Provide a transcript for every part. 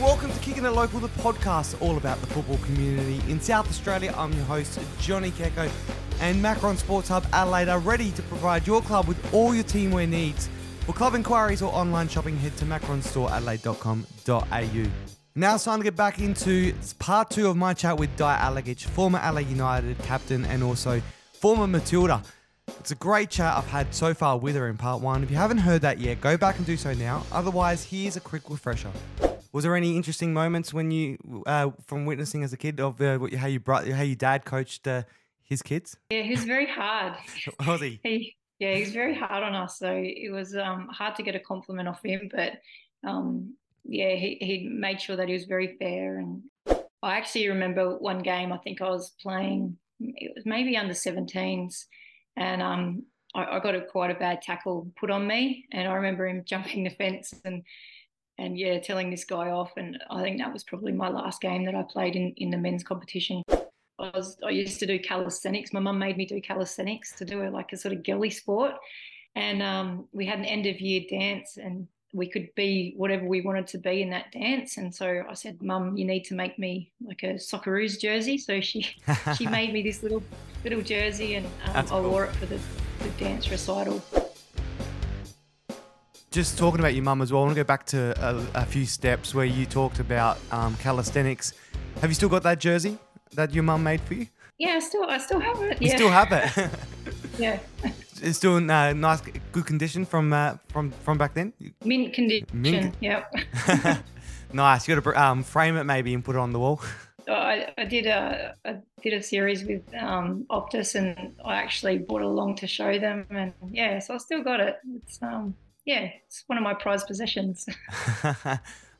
Welcome to Kicking It Local, the podcast all about the football community in South Australia. I'm your host, Johnny Keko, and Macron Sports Hub Adelaide are ready to provide your club with all your teamwear needs. For club inquiries or online shopping, head to macronstoreadelaide.com.au. Now it's time to get back into part two of my chat with Di Alagich, former Adelaide United captain and also former Matilda. It's a great chat I've had so far with her in part one. If you haven't heard that yet, go back and do so now. Otherwise, here's a quick refresher. Was there any interesting moments when you, uh, from witnessing as a kid, of uh, how you brought, how your dad coached uh, his kids? Yeah, he was very hard. was he? he? Yeah, he was very hard on us. So it was um, hard to get a compliment off him, but um, yeah, he, he made sure that he was very fair. And I actually remember one game. I think I was playing. It was maybe under 17s, and um, I, I got a quite a bad tackle put on me, and I remember him jumping the fence and and yeah, telling this guy off. And I think that was probably my last game that I played in, in the men's competition. I was I used to do calisthenics. My mum made me do calisthenics to do a, like a sort of girly sport, and um, we had an end of year dance, and we could be whatever we wanted to be in that dance. And so I said, "Mum, you need to make me like a Socceroos jersey." So she she made me this little little jersey, and um, I cool. wore it for the, the dance recital just talking about your mum as well, I want to go back to a, a few steps where you talked about um, calisthenics. Have you still got that jersey that your mum made for you? Yeah, I still, I still have it. You yeah. still have it. yeah. It's still in uh, nice, good condition from uh, from from back then. Mint condition. Mint. Yep. nice. You got to um, frame it maybe and put it on the wall. I, I did a I did a series with um, Optus, and I actually brought it along to show them, and yeah, so I still got it. It's um yeah, it's one of my prized possessions.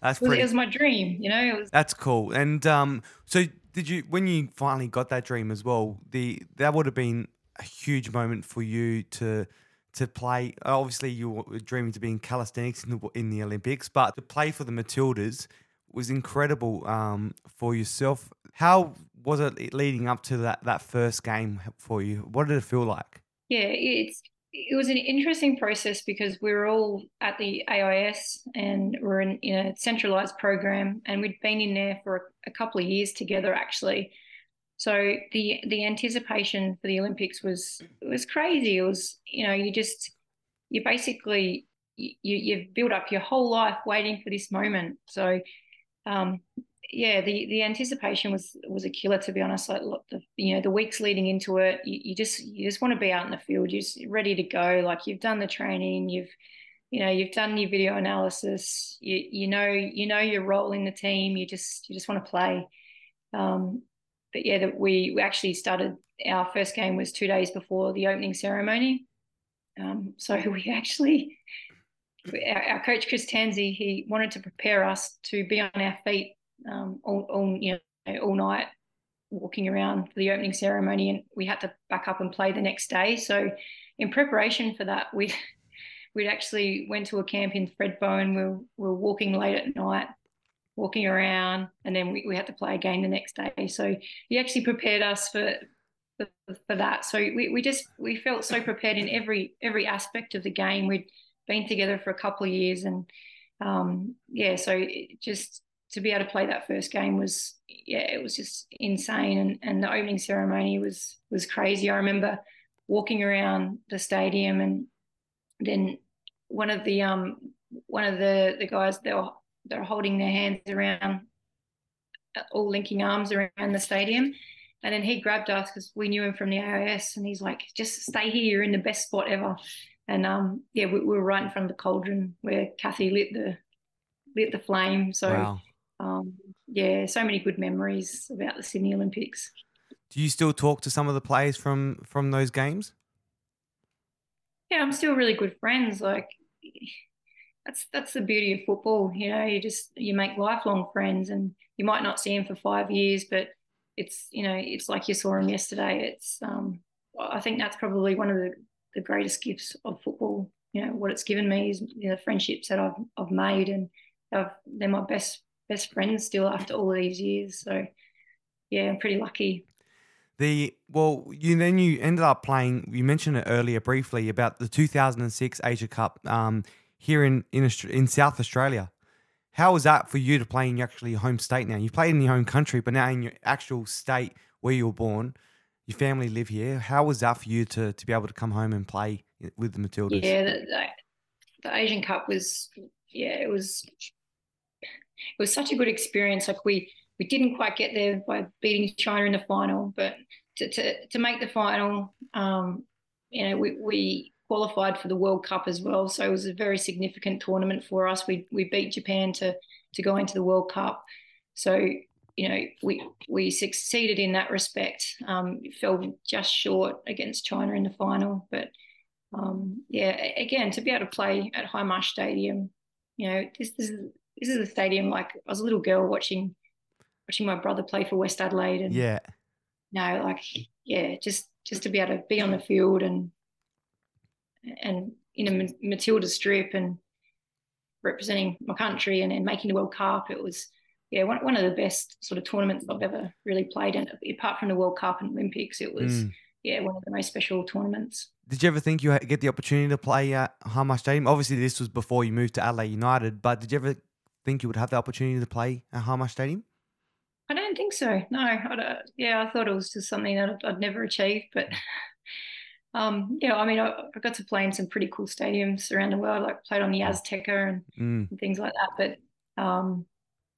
That's pretty. It was my dream, you know. Was... That's cool. And um, so did you when you finally got that dream as well? The that would have been a huge moment for you to to play. Obviously, you were dreaming to be in calisthenics in the, in the Olympics, but to play for the Matildas was incredible um, for yourself. How was it leading up to that that first game for you? What did it feel like? Yeah, it's it was an interesting process because we were all at the AIS and we're in, in a centralized program and we'd been in there for a, a, couple of years together actually. So the the anticipation for the Olympics was was crazy. It was you know you just you basically you you've built up your whole life waiting for this moment. So um, yeah, the the anticipation was was a killer to be honest. Like the you know the weeks leading into it, you, you just you just want to be out in the field, you're just ready to go. Like you've done the training, you've you know you've done your video analysis, you you know you know your role in the team. You just you just want to play. Um, but yeah, that we we actually started our first game was two days before the opening ceremony. Um, so we actually our, coach Chris Tanzey he wanted to prepare us to be on our feet um, all, all you know all night walking around for the opening ceremony, and we had to back up and play the next day. So, in preparation for that, we we'd actually went to a camp in Thredbo. We were, we were walking late at night, walking around, and then we, we had to play again the next day. So he actually prepared us for for, for that. So we, we just we felt so prepared in every every aspect of the game. We'd been together for a couple of years, and um, yeah, so just to be able to play that first game was yeah it was just insane. And, and the opening ceremony was was crazy. I remember walking around the stadium and then one of the um one of the the guys they were they were holding their hands around all linking arms around the stadium. And then he grabbed us because we knew him from the AIS and he's like just stay here. You're in the best spot ever. And um yeah we, we were right in front of the cauldron where Cathy lit the lit the flame. So wow um, yeah, so many good memories about the Sydney Olympics. Do you still talk to some of the players from from those games? Yeah, I'm still really good friends. Like that's that's the beauty of football. You know, you just you make lifelong friends, and you might not see them for five years, but it's you know it's like you saw them yesterday. It's um, I think that's probably one of the the greatest gifts of football. You know, what it's given me is you know, the friendships that I've I've made, and I've, they're my best best friends still after all these years. So yeah, I'm pretty lucky. The well, you then you ended up playing. You mentioned it earlier briefly about the 2006 Asia Cup um, here in in in South Australia. How was that for you to play in your actually home state now? You played in your home country, but now in your actual state where you were born, your family live here. How was that for you to to be able to come home and play with the Matildas? Yeah, the, the, the Asian Cup was yeah, it was it was such a good experience. Like we we didn't quite get there by beating China in the final, but to to, to make the final, um, you know, we, we qualified for the World Cup as well. So it was a very significant tournament for us. We we beat Japan to to go into the World Cup. So you know we we succeeded in that respect. Um, fell just short against China in the final, but um, yeah, again to be able to play at Hindmarsh Stadium, you know this, this is this is a stadium like I was a little girl watching watching my brother play for West Adelaide, and yeah, no, like yeah, just just to be able to be on the field and and in a Matilda strip and representing my country and, and making the World Cup, it was yeah one, one of the best sort of tournaments I've ever really played in. Apart from the World Cup and Olympics, it was mm. yeah one of the most special tournaments. Did you ever think you get the opportunity to play at Hindmarsh Stadium? Obviously, this was before you moved to Adelaide United, but did you ever think you would have the opportunity to play at Hindmarsh Stadium? I don't think so. No, I yeah, I thought it was just something that I'd, I'd never achieved. But um, yeah, I mean, I, I, got to play in some pretty cool stadiums around the world. Like played on the Azteca and, mm. and things like that. But um,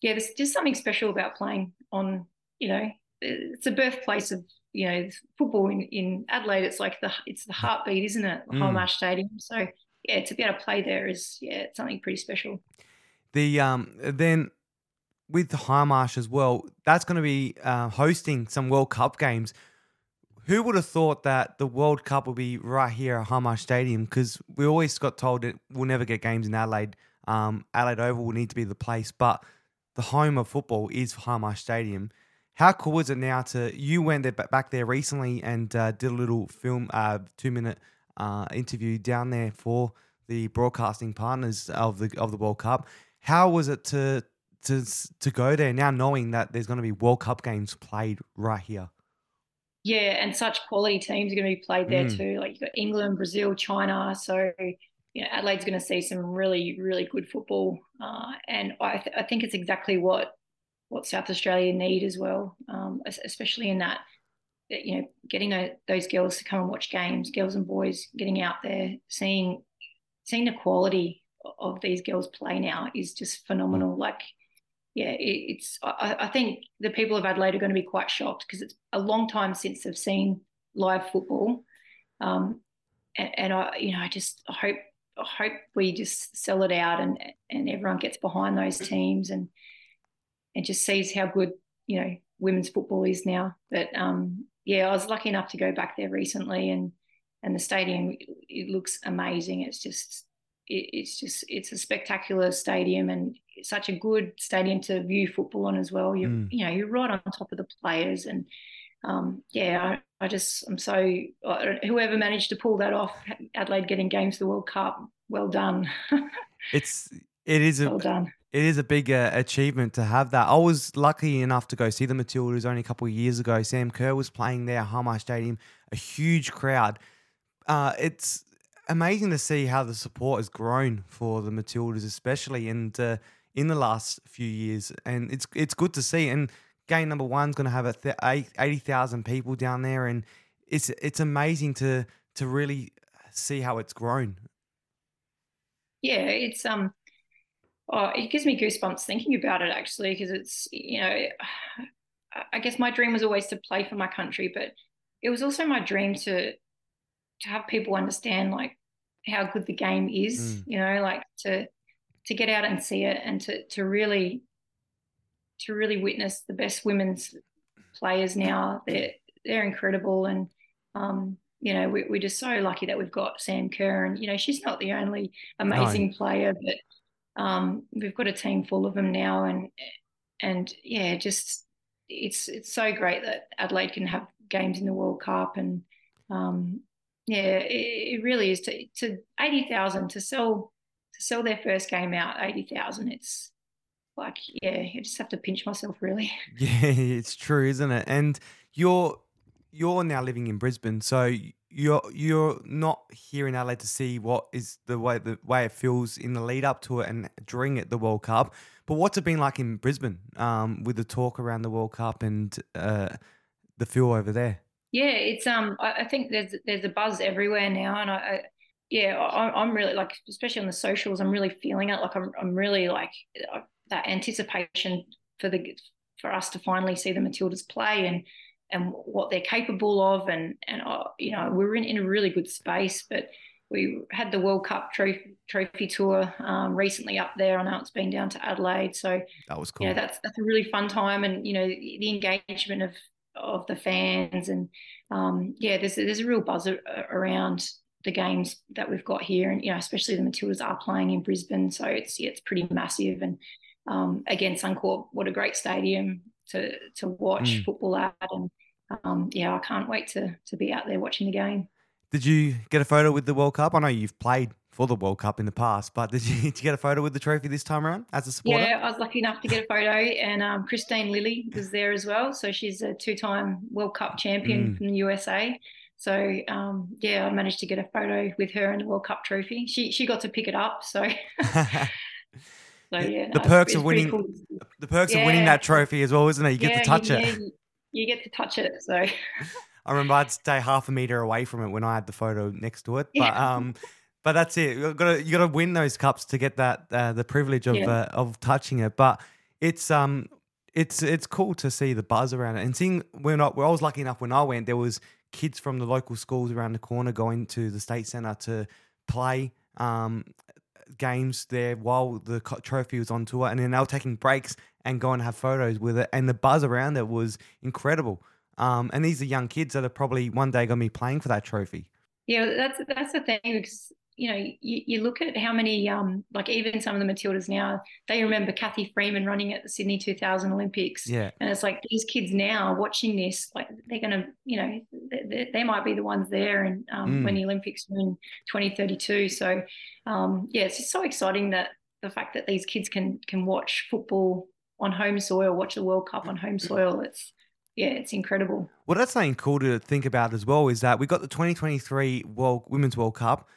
yeah, there's just something special about playing on. You know, it's a birthplace of you know football in, in Adelaide. It's like the it's the heartbeat, isn't it? The mm. Stadium. So yeah, to be able to play there is yeah, it's something pretty special. The um then with Hindmarsh as well, that's going to be uh, hosting some World Cup games. Who would have thought that the World Cup would be right here at Hindmarsh Stadium? Because we always got told that we'll never get games in Adelaide. Um, Adelaide Oval will need to be the place, but the home of football is Hindmarsh Stadium. How cool is it now to you went there back there recently and uh, did a little film, uh, two minute uh, interview down there for the broadcasting partners of the of the World Cup. How was it to to to go there now, knowing that there's going to be World Cup games played right here. Yeah, and such quality teams are going to be played there mm. too. Like you've got England, Brazil, China. So you know, Adelaide's going to see some really, really good football, uh, and I, th- I think it's exactly what what South Australia need as well, um, especially in that you know getting those girls to come and watch games, girls and boys getting out there, seeing seeing the quality of these girls play now is just phenomenal. Mm. Like yeah, it, it's. I, I, think the people of Adelaide are going to be quite shocked because it's a long time since they've seen live football, um, and, and, I, you know, I just hope I hope we just sell it out and and everyone gets behind those teams and and just sees how good you know women's football is now. But um, yeah, I was lucky enough to go back there recently and and the stadium it looks amazing. It's just it's just it's a spectacular stadium and such a good stadium to view football on as well. You mm. you know you're right on top of the players and um, yeah, I, I, just I'm so whoever managed to pull that off, Adelaide getting games the World Cup, well done. it's it is well a done. It is a big uh, achievement to have that. I was lucky enough to go see the Matildas only a couple of years ago. Sam Kerr was playing there, Hindmarsh Stadium, a huge crowd. Uh, it's amazing to see how the support has grown for the Matildas, especially and uh, in the last few years, and it's it's good to see. And game number one's going to have th- eighty thousand people down there, and it's it's amazing to to really see how it's grown. Yeah, it's um, oh, it gives me goosebumps thinking about it actually, because it's you know, I guess my dream was always to play for my country, but it was also my dream to to have people understand like how good the game is, mm. you know, like to to get out and see it and to to really to really witness the best women's players now. They're they're incredible and um, you know, we, are just so lucky that we've got Sam Kerr and, you know, she's not the only amazing no. player, but um, we've got a team full of them now and and yeah, just it's it's so great that Adelaide can have games in the World Cup and um, yeah, it, it really is to to eighty thousand to sell to sell their first game out eighty thousand. It's like yeah, I just have to pinch myself really. Yeah, it's true, isn't it? And you're you're now living in Brisbane, so you're you're not here in Adelaide to see what is the way the way it feels in the lead up to it and during it the World Cup. But what's it been like in Brisbane um, with the talk around the World Cup and uh, the feel over there? Yeah, it's um. I, I think there's there's a buzz everywhere now, and I, I yeah, I, am really like, especially on the socials, I'm really feeling it. Like I'm I'm really like uh, that anticipation for the for us to finally see the Matildas play and and what they're capable of, and and uh, you know we're in, in a really good space, but. We had the World Cup trophy, trophy tour um, recently up there. I know it's been down to Adelaide, so that was cool. Yeah, that's that's a really fun time, and you know the engagement of of the fans and um, yeah, there's there's a real buzz around the games that we've got here, and you know, especially the Matildas are playing in Brisbane, so it's yeah, it's pretty massive. And um, again, Suncorp, what a great stadium to to watch mm. football at, and um, yeah, I can't wait to to be out there watching the game. Did you get a photo with the World Cup? I know you've played for the World Cup in the past, but did you, did you get a photo with the trophy this time around as a supporter? Yeah, I was lucky enough to get a photo, and um, Kristine Lilly was there as well. So she's a two-time World Cup champion mm. from the USA. So um, yeah, I managed to get a photo with her and the World Cup trophy. She she got to pick it up. So. so yeah, no, the perks of winning cool. the perks yeah. of winning that trophy as well, isn't it? You get yeah, to touch you, it. Yeah, you get to touch it. So. I remember I'd stay half a meter away from it when I had the photo next to it, but um, but that's it. You got to you got to win those cups to get that uh, the privilege of uh, of touching it. But it's um it's it's cool to see the buzz around it and seeing when I, I was lucky enough when I went there was kids from the local schools around the corner going to the state centre to play um, games there while the trophy was on tour, and then they were taking breaks and going to have photos with it, and the buzz around it was incredible. Um, and these are young kids that are probably one day going to be playing for that trophy. Yeah, that's that's the thing because you know, you, you look at how many, um, like even some of the Matildas now, they remember Cathy Freeman running at the Sydney 2000 Olympics. Yeah. And it's like these kids now watching this, like they're going to, you know, they, they, might be the ones there and um, mm. when the Olympics are in 2032. So, um, yeah, it's just so exciting that the fact that these kids can can watch football on home soil, watch the World Cup on home soil. It's yeah, it's incredible. Well, that's something cool to think about as well. Is that we got the 2023 World Women's World Cup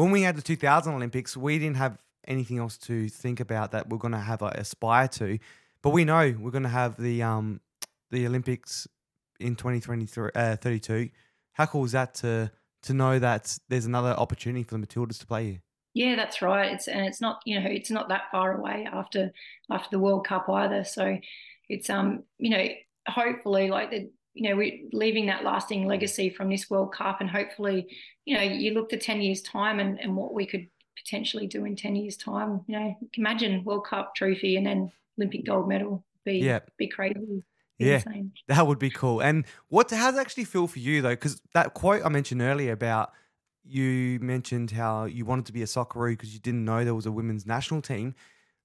when we had the 2000 Olympics, we didn't have anything else to think about that we're going to have like, aspire to. But we know we're going to have the um the Olympics in 2023 uh, 32. How cool is that to to know that there's another opportunity for the Matildas to play here? Yeah, that's right. It's and it's not you know it's not that far away after after the World Cup either. So it's um you know hopefully like the you know, we're leaving that lasting legacy from this World Cup, and hopefully, you know, you look to ten years' time and, and what we could potentially do in ten years' time. You know, imagine World Cup trophy and then Olympic gold medal. Be yeah. be crazy. Be yeah, insane. that would be cool. And what how does it actually feel for you though? Because that quote I mentioned earlier about you mentioned how you wanted to be a Socceroo because you didn't know there was a women's national team.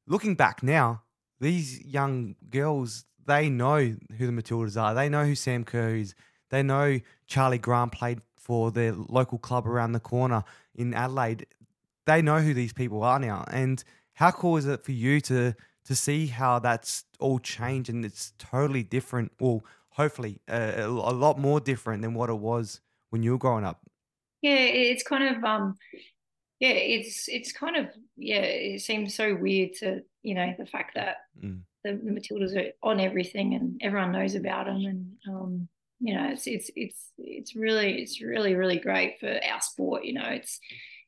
Looking back now, these young girls they know who the Matildas are. They know who Sam Kerr is. They know Charlie Grant played for their local club around the corner in Adelaide. They know who these people are now. And how cool is it for you to to see how that's all changed and it's totally different? Well, hopefully uh, a lot more different than what it was when you were growing up. Yeah, it's kind of um, yeah, it's it's kind of yeah, it seems so weird to you know the fact that. Mm the, the Matildas are on everything and everyone knows about them and um, you know it's it's it's it's really it's really really great for our sport you know. It's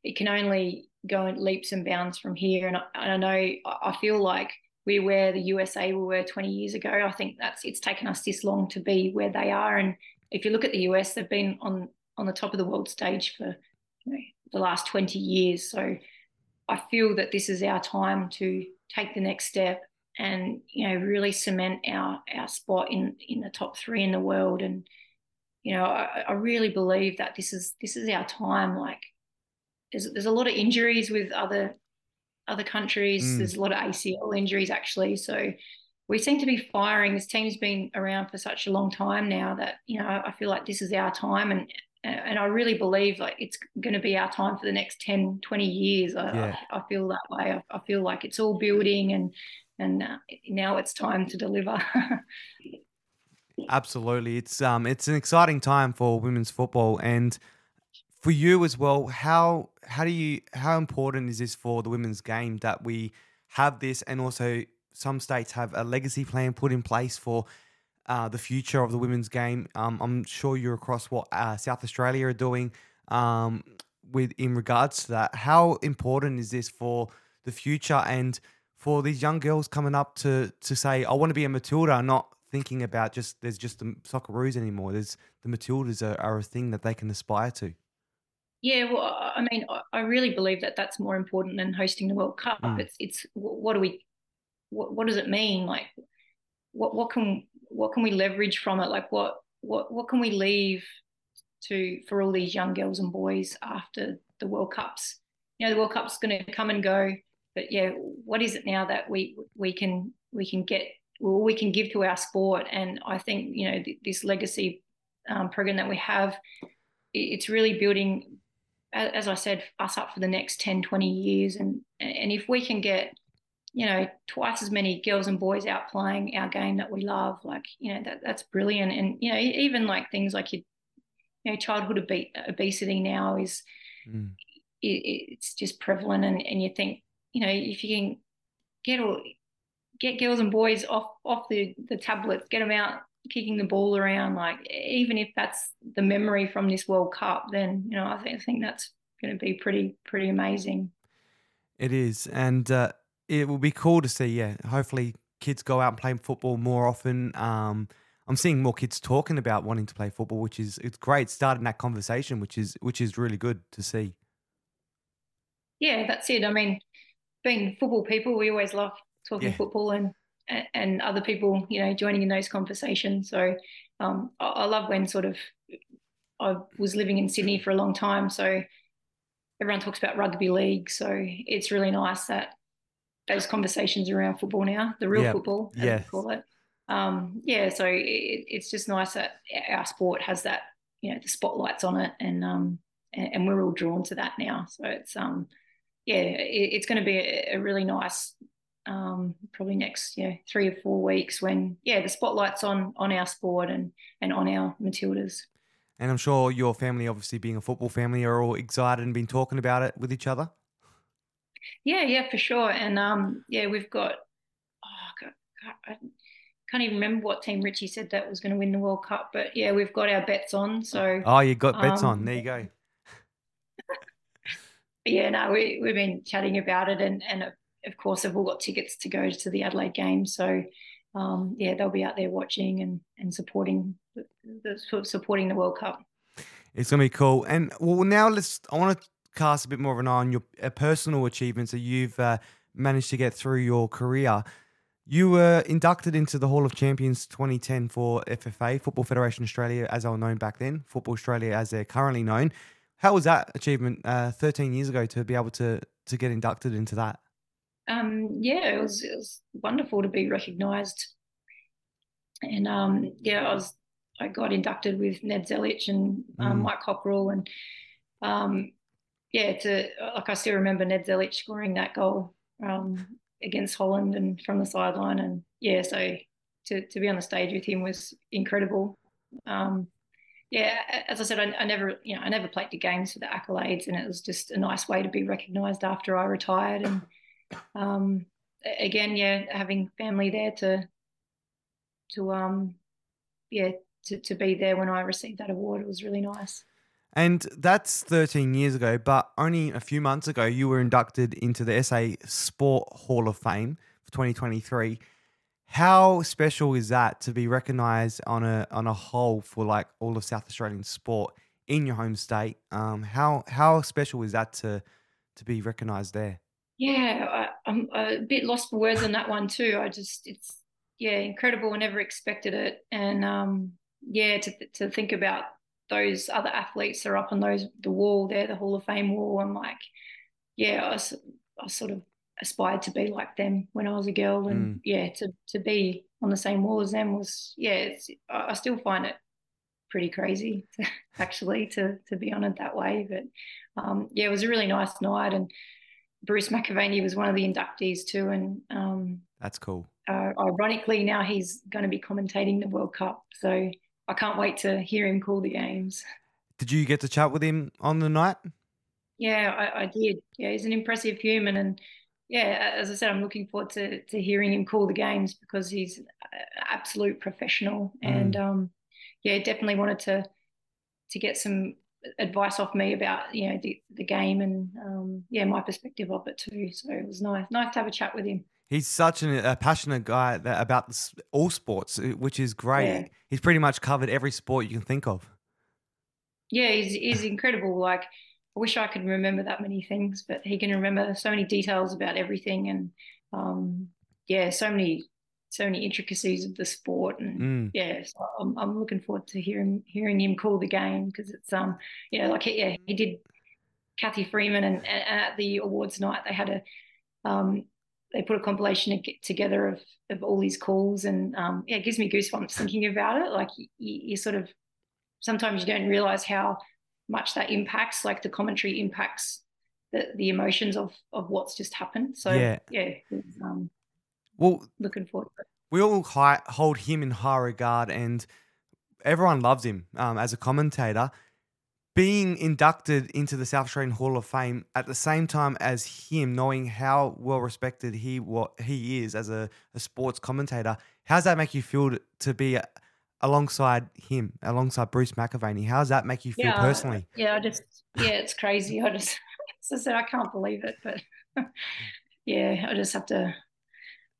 it can only go in leaps and bounds from here. And I, I know I feel like we're where the USA we were 20 years ago. I think that's it's taken us this long to be where they are. And if you look at the US they've been on on the top of the world stage for you know, the last 20 years. So I feel that this is our time to take the next step and you know really cement our our spot in in the top three in the world. And you know I, I really believe that this is this is our time. Like there's there's a lot of injuries with other other countries. Mm. there's a lot of ACL injuries actually. So we seem to be firing. This team's been around for such a long time now that you know I feel like this is our time. And and I really believe like it's going to be our time for the next 10 20 years. I, yeah. I, I feel that way. I, I, feel like it's all building and and now it's time to deliver. Absolutely, it's um, it's an exciting time for women's football, and for you as well, how how do you how important is this for the women's game that we have this, and also some states have a legacy plan put in place for uh, the future of the women's game. Um, I'm sure you're across what uh, South Australia are doing um, with in regards to that. How important is this for the future and for these young girls coming up to to say, I want to be a Matilda, not thinking about just there's just the Socceroos anymore. There's the Matildas are, are a thing that they can aspire to. Yeah, well, I mean, I really believe that that's more important than hosting the World Cup. Mm. It's it's what do we, what what does it mean? Like, what what can what can we leverage from it? Like, what what what can we leave to for all these young girls and boys after the World Cups? You know, the World Cup's going to come and go, but yeah, what is it now that we we can we can get well, we can give to our sport? And I think you know this legacy um, program that we have, it's really building as I said, us up for the next 10, 20 years. And, and if we can get, you know, twice as many girls and boys out playing our game that we love, like, you know, that that's brilliant. And, you know, even like things like your, you know, childhood ob- obesity now is, mm. it, it's just prevalent. And, and you think, you know, if you can get all, get girls and boys off, off the, the tablets, get them out kicking the ball around, like even if that's the memory from this World Cup, then you know I think I think that's going to be pretty pretty amazing. It is, and uh, it will be cool to see. Yeah, hopefully kids go out and play football more often. Um, I'm seeing more kids talking about wanting to play football, which is it's great. Starting that conversation, which is which is really good to see. Yeah, that's it. I mean, being football people, we always love talking yeah. football and and other people, you know, joining in those conversations. So um, I, I love when sort of I was living in Sydney for a long time, so everyone talks about rugby league. So it's really nice that those conversations around football now, the real yep. football, as yes. we call it. Um, yeah, so it, it's just nice that our sport has that, you know, the spotlights on it, and um, and, and we're all drawn to that now. So it's um, yeah, it, it's going to be a, a really nice um, probably next yeah three or four weeks when yeah the spotlight's on on our sport and and on our Matildas. And I'm sure your family, obviously being a football family, are all excited and been talking about it with each other. Yeah, yeah, for sure. And um, yeah, we've got. Oh, God, God, I can't even remember what team Richie said that was going to win the World Cup, but yeah, we've got our bets on. So. Oh, you got bets um, on. There you go. yeah, no, we we've been chatting about it, and and of course, have all got tickets to go to the Adelaide game. So, um, yeah, they'll be out there watching and, and supporting the, the, supporting the World Cup. It's gonna be cool. And well, now let's. I want to cast a bit more of an eye on your uh, personal achievements that you've uh, managed to get through your career. You were inducted into the Hall of Champions 2010 for FFA, Football Federation Australia, as they were known back then, Football Australia as they're currently known. How was that achievement uh, 13 years ago to be able to to get inducted into that? um, yeah, it was, it was wonderful to be recognised. And um, yeah, I was I got inducted with Ned Zelic and um, mm. Mike Cockerill, and um, yeah, to like I still remember Ned Zelic scoring that goal um, against Holland and from the sideline, and yeah, so to to be on the stage with him was incredible. Um, yeah, as I said, I, I, never, you know, I never played the games for the accolades, and it was just a nice way to be recognised after I retired, and um, again, yeah, having family there to to um, yeah, to, to be there when I received that award, it was really nice. And that's 13 years ago, but only a few months ago, you were inducted into the SA Sport Hall of Fame for 2023. How special is that to be recognised on a on a whole for like all of South Australian sport in your home state? Um, how how special is that to to be recognised there? yeah, I, am a bit lost for words on that one too. I just, it's, yeah, incredible. I never expected it. And um, yeah, to, to think about those other athletes that are up on those, the wall there, the Hall of Fame wall. I'm like, yeah, I, I sort of aspired to be like them when I was a girl. And mm. yeah, to, to be on the same wall as them was, yeah, it's, I still find it pretty crazy to, actually to, to be honored that way. But um, yeah, it was a really nice night. And, Bruce McAvaney was one of the inductees too, and um, that's cool. Uh, ironically, now he's going to be commentating the World Cup, so I can't wait to hear him call the games. Did you get to chat with him on the night? Yeah, I, I did. Yeah, he's an impressive human, and yeah, as I said, I'm looking forward to to hearing him call the games because he's an absolute professional, mm. and um, yeah, definitely wanted to to get some advice off me about you know the, the game and um, yeah my perspective of it too. So it was nice nice to have a chat with him. He's such an, a passionate guy that, about all sports, uh, which is great. Yeah. He's pretty much covered every sport you can think of. Yeah, he's, he's incredible. Like I wish I could remember that many things, but he can remember so many details about everything and um, yeah, so many so many intricacies of the sport and mm. yeah so I'm, I'm looking forward to hearing hearing him call the game because it's um you know like yeah he did Cathy Freeman and, and, at the awards night they had a um they put a compilation together of of all these calls and um yeah it gives me goosebumps thinking about it like you, you sort of sometimes you don't realize how much that impacts like the commentary impacts the, the emotions of of what's just happened so yeah yeah um well, looking forward to it. We all high, hold him in high regard, and everyone loves him um, as a commentator. Being inducted into the South Australian Hall of Fame at the same time as him, knowing how well respected he what he is as a, a sports commentator, how does that make you feel to be alongside him, alongside Bruce McAvaney? How does that make you feel yeah, personally? Yeah, I just yeah, it's crazy. I just as I said, I can't believe it, but yeah, I just have to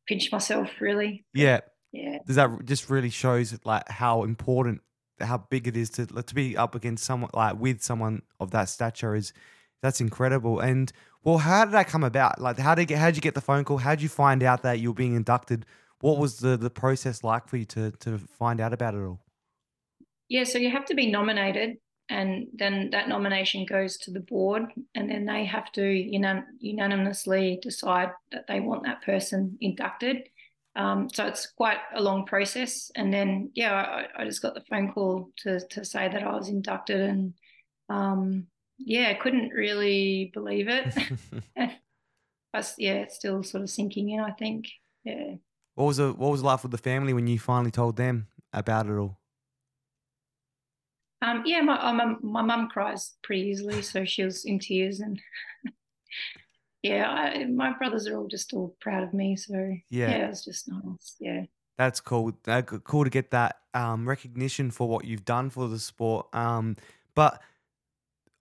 pinch myself really. Yeah. Yeah. Does that just really shows like how important, how big it is to to be up against someone like with someone of that stature is that's incredible. And well, how did that come about? Like, how did how did you get the phone call? How did you find out that you were being inducted? What was the the process like for you to to find out about it all? Yeah, so you have to be nominated and then that nomination goes to the board and then they have to unan- unanimously decide that they want that person inducted. Um, so it's quite a long process and then yeah I, I, just got the phone call to, to say that i was inducted and um, yeah i couldn't really believe it. But yeah it's still sort of sinking in i think. Yeah what was it what was it like with the family when you finally told them about it all um, yeah, my uh, my my mum cries pretty easily, so she was in tears, and yeah, I, my brothers are all just all proud of me. So yeah, yeah it was just nice. Yeah, that's cool. Uh, cool to get that um, recognition for what you've done for the sport. Um, but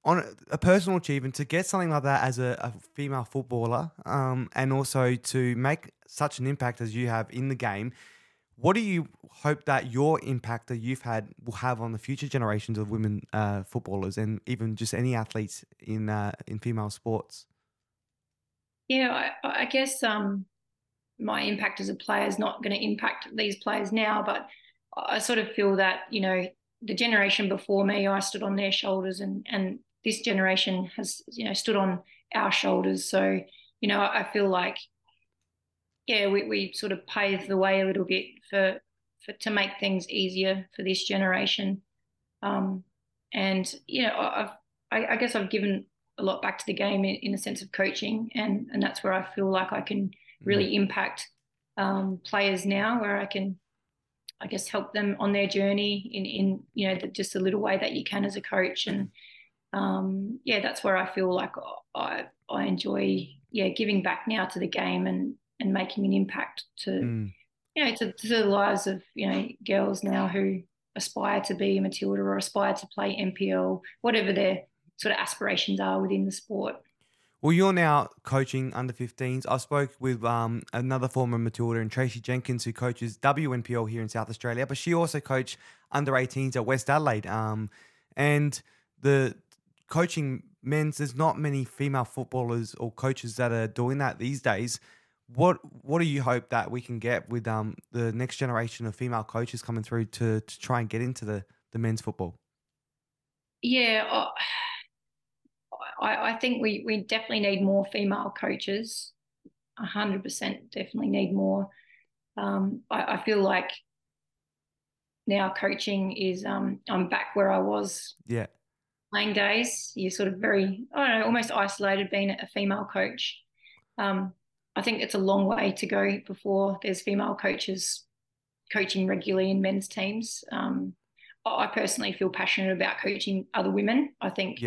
on a personal achievement to get something like that as a, a female footballer, um, and also to make such an impact as you have in the game what do you hope that your impact that you've had will have on the future generations of women uh, footballers and even just any athletes in uh, in female sports? Yeah, I, I guess um, my impact as a player is not going to impact these players now, but I sort of feel that you know the generation before me, I stood on their shoulders, and and this generation has you know stood on our shoulders. So you know, I feel like yeah, we, we sort of paved the way a little bit for, for to make things easier for this generation. Um, and you know, I've I, I, guess I've given a lot back to the game in, in a sense of coaching, and and that's where I feel like I can really mm. impact um, players now, where I can, I guess, help them on their journey in in you know the, just a little way that you can as a coach, and um, yeah, that's where I feel like I I enjoy yeah giving back now to the game and and making an impact to mm. you know to, to, the lives of you know girls now who aspire to be a Matilda or aspire to play NPL, whatever their sort of aspirations are within the sport. Well, you're now coaching under 15s. I spoke with um, another former Matilda and Tracy Jenkins, who coaches WNPL here in South Australia, but she also coached under 18s at West Adelaide. Um, and the coaching men's, there's not many female footballers or coaches that are doing that these days. What what do you hope that we can get with um the next generation of female coaches coming through to to try and get into the the men's football? Yeah, I, I think we we definitely need more female coaches. hundred percent, definitely need more. Um, I, I feel like now coaching is um I'm back where I was. Yeah. Playing days, you're sort of very I don't know, almost isolated being a female coach. Um, I think it's a long way to go before there's female coaches coaching regularly in men's teams. Um, I personally feel passionate about coaching other women. I think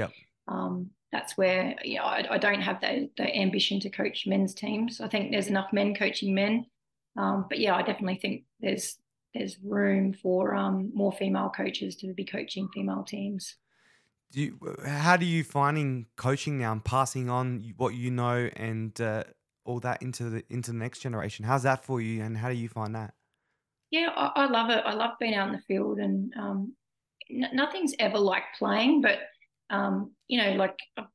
um, that's where you know, I, I don't have the, the ambition to coach men's teams. I think there's enough men coaching men. Um, but yeah, I definitely think there's there's room for um, more female coaches to be coaching female teams. Do you, how do you finding coaching now and passing on what you know and uh, all that into the into the next generation? How's that for you, and how do you find that? Yeah, I, I love it. I love being out in the field, and um, n- nothing's ever like playing, but um, you know, like I've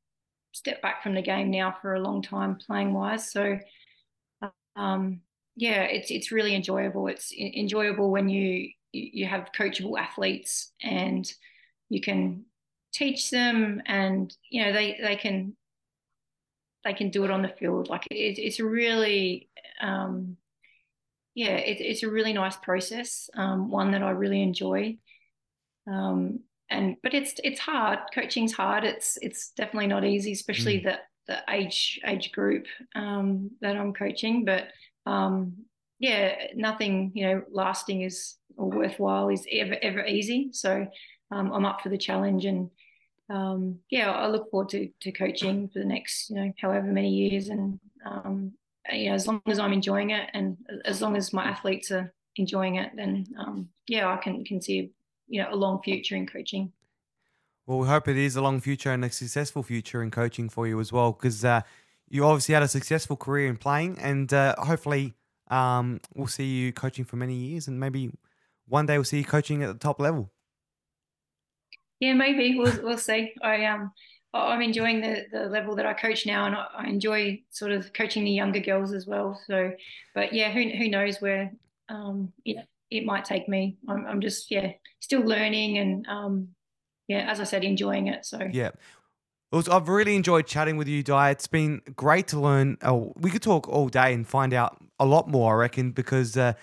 stepped back from the game now for a long time, playing wise. So, um, yeah, it's it's really enjoyable. It's enjoyable when you you have coachable athletes and you can teach them, and you know they they can they can do it on the field. Like it, it's really um, yeah, it, it's a really nice process, um, one that I really enjoy. Um, and but it's it's hard. Coaching's hard. It's it's definitely not easy, especially mm. the the age age group um, that I'm coaching. But um, yeah, nothing you know lasting is or worthwhile is ever ever easy. So um, I'm up for the challenge, and um, yeah, I look forward to to coaching for the next you know however many years, and um, you know as long as I'm enjoying it, and as long as my athletes are enjoying it, then um, yeah, I can can see you know a long future in coaching. Well, we hope it is a long future and a successful future in coaching for you as well, because uh, you obviously had a successful career in playing, and uh, hopefully um, we'll see you coaching for many years, and maybe one day we'll see you coaching at the top level. Yeah, maybe we'll we'll see. I um I'm enjoying the the level that I coach now, and I, I enjoy sort of coaching the younger girls as well. So, but yeah, who who knows where um yeah it might take me. I'm, I'm just yeah still learning and um, yeah as I said enjoying it. So yeah. I've really enjoyed chatting with you, Di. It's been great to learn. Oh, we could talk all day and find out a lot more, I reckon, because uh,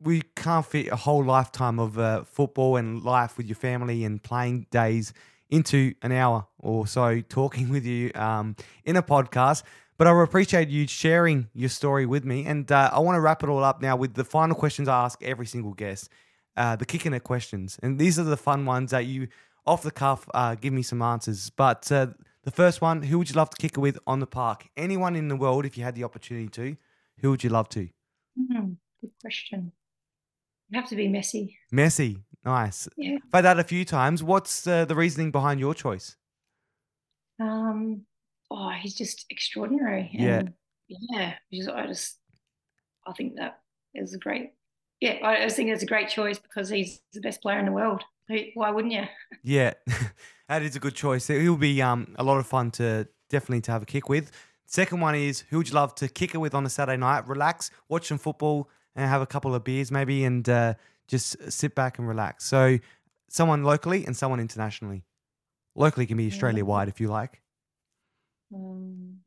we can't fit a whole lifetime of uh, football and life with your family and playing days into an hour or so talking with you um, in a podcast. But I appreciate you sharing your story with me. And uh, I want to wrap it all up now with the final questions I ask every single guest uh, the kicking it questions. And these are the fun ones that you, off the cuff, uh, give me some answers. But uh, the first one who would you love to kick it with on the park? Anyone in the world, if you had the opportunity to, who would you love to? Mm, good question. You have to be Messi. Messi. Nice. Yeah. Had that a few times. What's uh, the reasoning behind your choice? Um, oh, he's just extraordinary. And yeah. Yeah. Just, I just, I think that is a great, yeah, I just think it's a great choice because he's the best player in the world. Why wouldn't you? Yeah, that is a good choice. He'll be um, a lot of fun to definitely to have a kick with. Second one is who would you love to kick it with on a Saturday night? Relax, watch some football, and have a couple of beers maybe, and uh, just sit back and relax. So, someone locally and someone internationally. Locally can be Australia wide if you like. Um,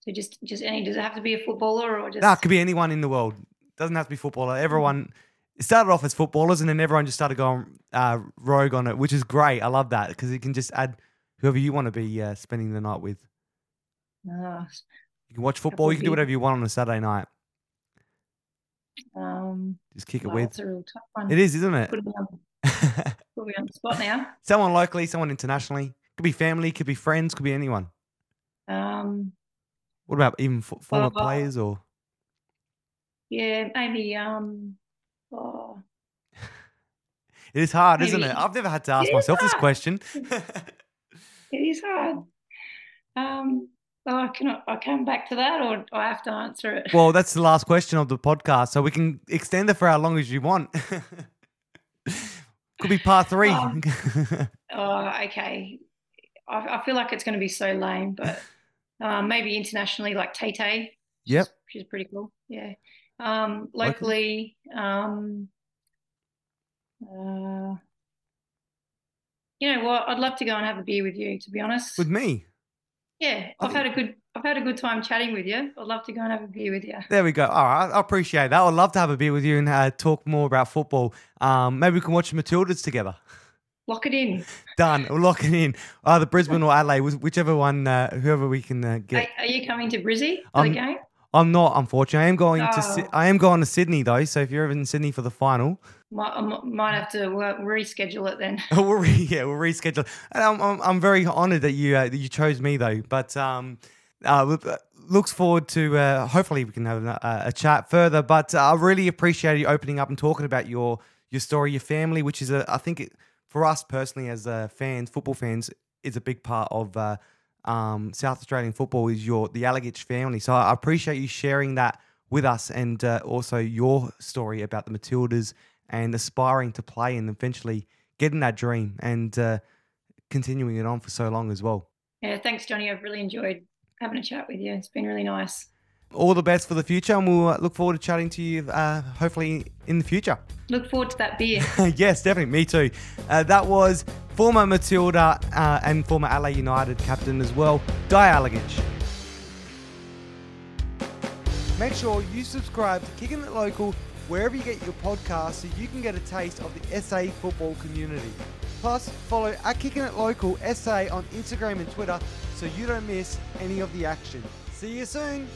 so just just any does it have to be a footballer or just No, it could be anyone in the world. Doesn't have to be footballer. Everyone it started off as footballers and then everyone just started going uh, rogue on it, which is great. I love that because it can just add whoever you want to be uh, spending the night with. Uh, you can watch football. You can do whatever you want on a Saturday night. Um, just kick it well, with. It's a real tough one. It is, isn't it? Put me on, put me on the spot now. someone locally, someone internationally. Could be family, could be friends, could be anyone. Um, what about even f- former players or? Yeah, maybe. Um, oh. it is hard, maybe. isn't it? I've never had to ask myself hard. this question. it is hard. Um, oh, I cannot. I come back to that, or I have to answer it. Well, that's the last question of the podcast, so we can extend it for how long as you want. Could be part three. Um, oh, okay. I, I feel like it's going to be so lame, but um, maybe internationally, like Tay Tay. Yep. She's pretty cool. Yeah. Um, locally, um, uh, you know what? I'd love to go and have a beer with you. To be honest. With me. Yeah, I've had a good I've had a good time chatting with you. I'd love to go and have a beer with you. There we go. All right, I appreciate that. I'd love to have a beer with you and uh, talk more about football. Um, maybe we can watch Matildas together. Lock it in. Done. We'll lock it in. Either Brisbane or Adelaide, whichever one, uh, whoever we can uh, get. Are, are, you coming to Brizzy for I'm, the game? I'm not, unfortunately. I am going to Sy- Oh. I am going to Sydney though. So if you're ever in Sydney for the final, Might, I might have to uh, reschedule it then. we'll re- yeah we'll reschedule. And I'm, I'm, I'm very honoured that you uh, that you chose me though. But um, uh, uh, looks forward to uh, hopefully we can have a, a chat further. But uh, I really appreciate you opening up and talking about your your story, your family, which is a I think it, for us personally as uh, fans, football fans, is a big part of. Um, South Australian football is your the Alagich family, so I appreciate you sharing that with us, and uh, also your story about the Matildas and aspiring to play and eventually getting that dream and uh, continuing it on for so long as well. Yeah, thanks, Johnny. I've really enjoyed having a chat with you. It's been really nice. All the best for the future, and we'll uh, look forward to chatting to you uh, hopefully in the future. Look forward to that beer. yes, definitely. Me too. Uh, that was former Matilda uh, and former Adelaide United captain as well, Di Alagich. Make sure you subscribe to Kicking It Local wherever you get your podcasts so you can get a taste of the SA football community. Plus, follow at Kicking It Local SA on Instagram and Twitter so you don't miss any of the action. See you soon.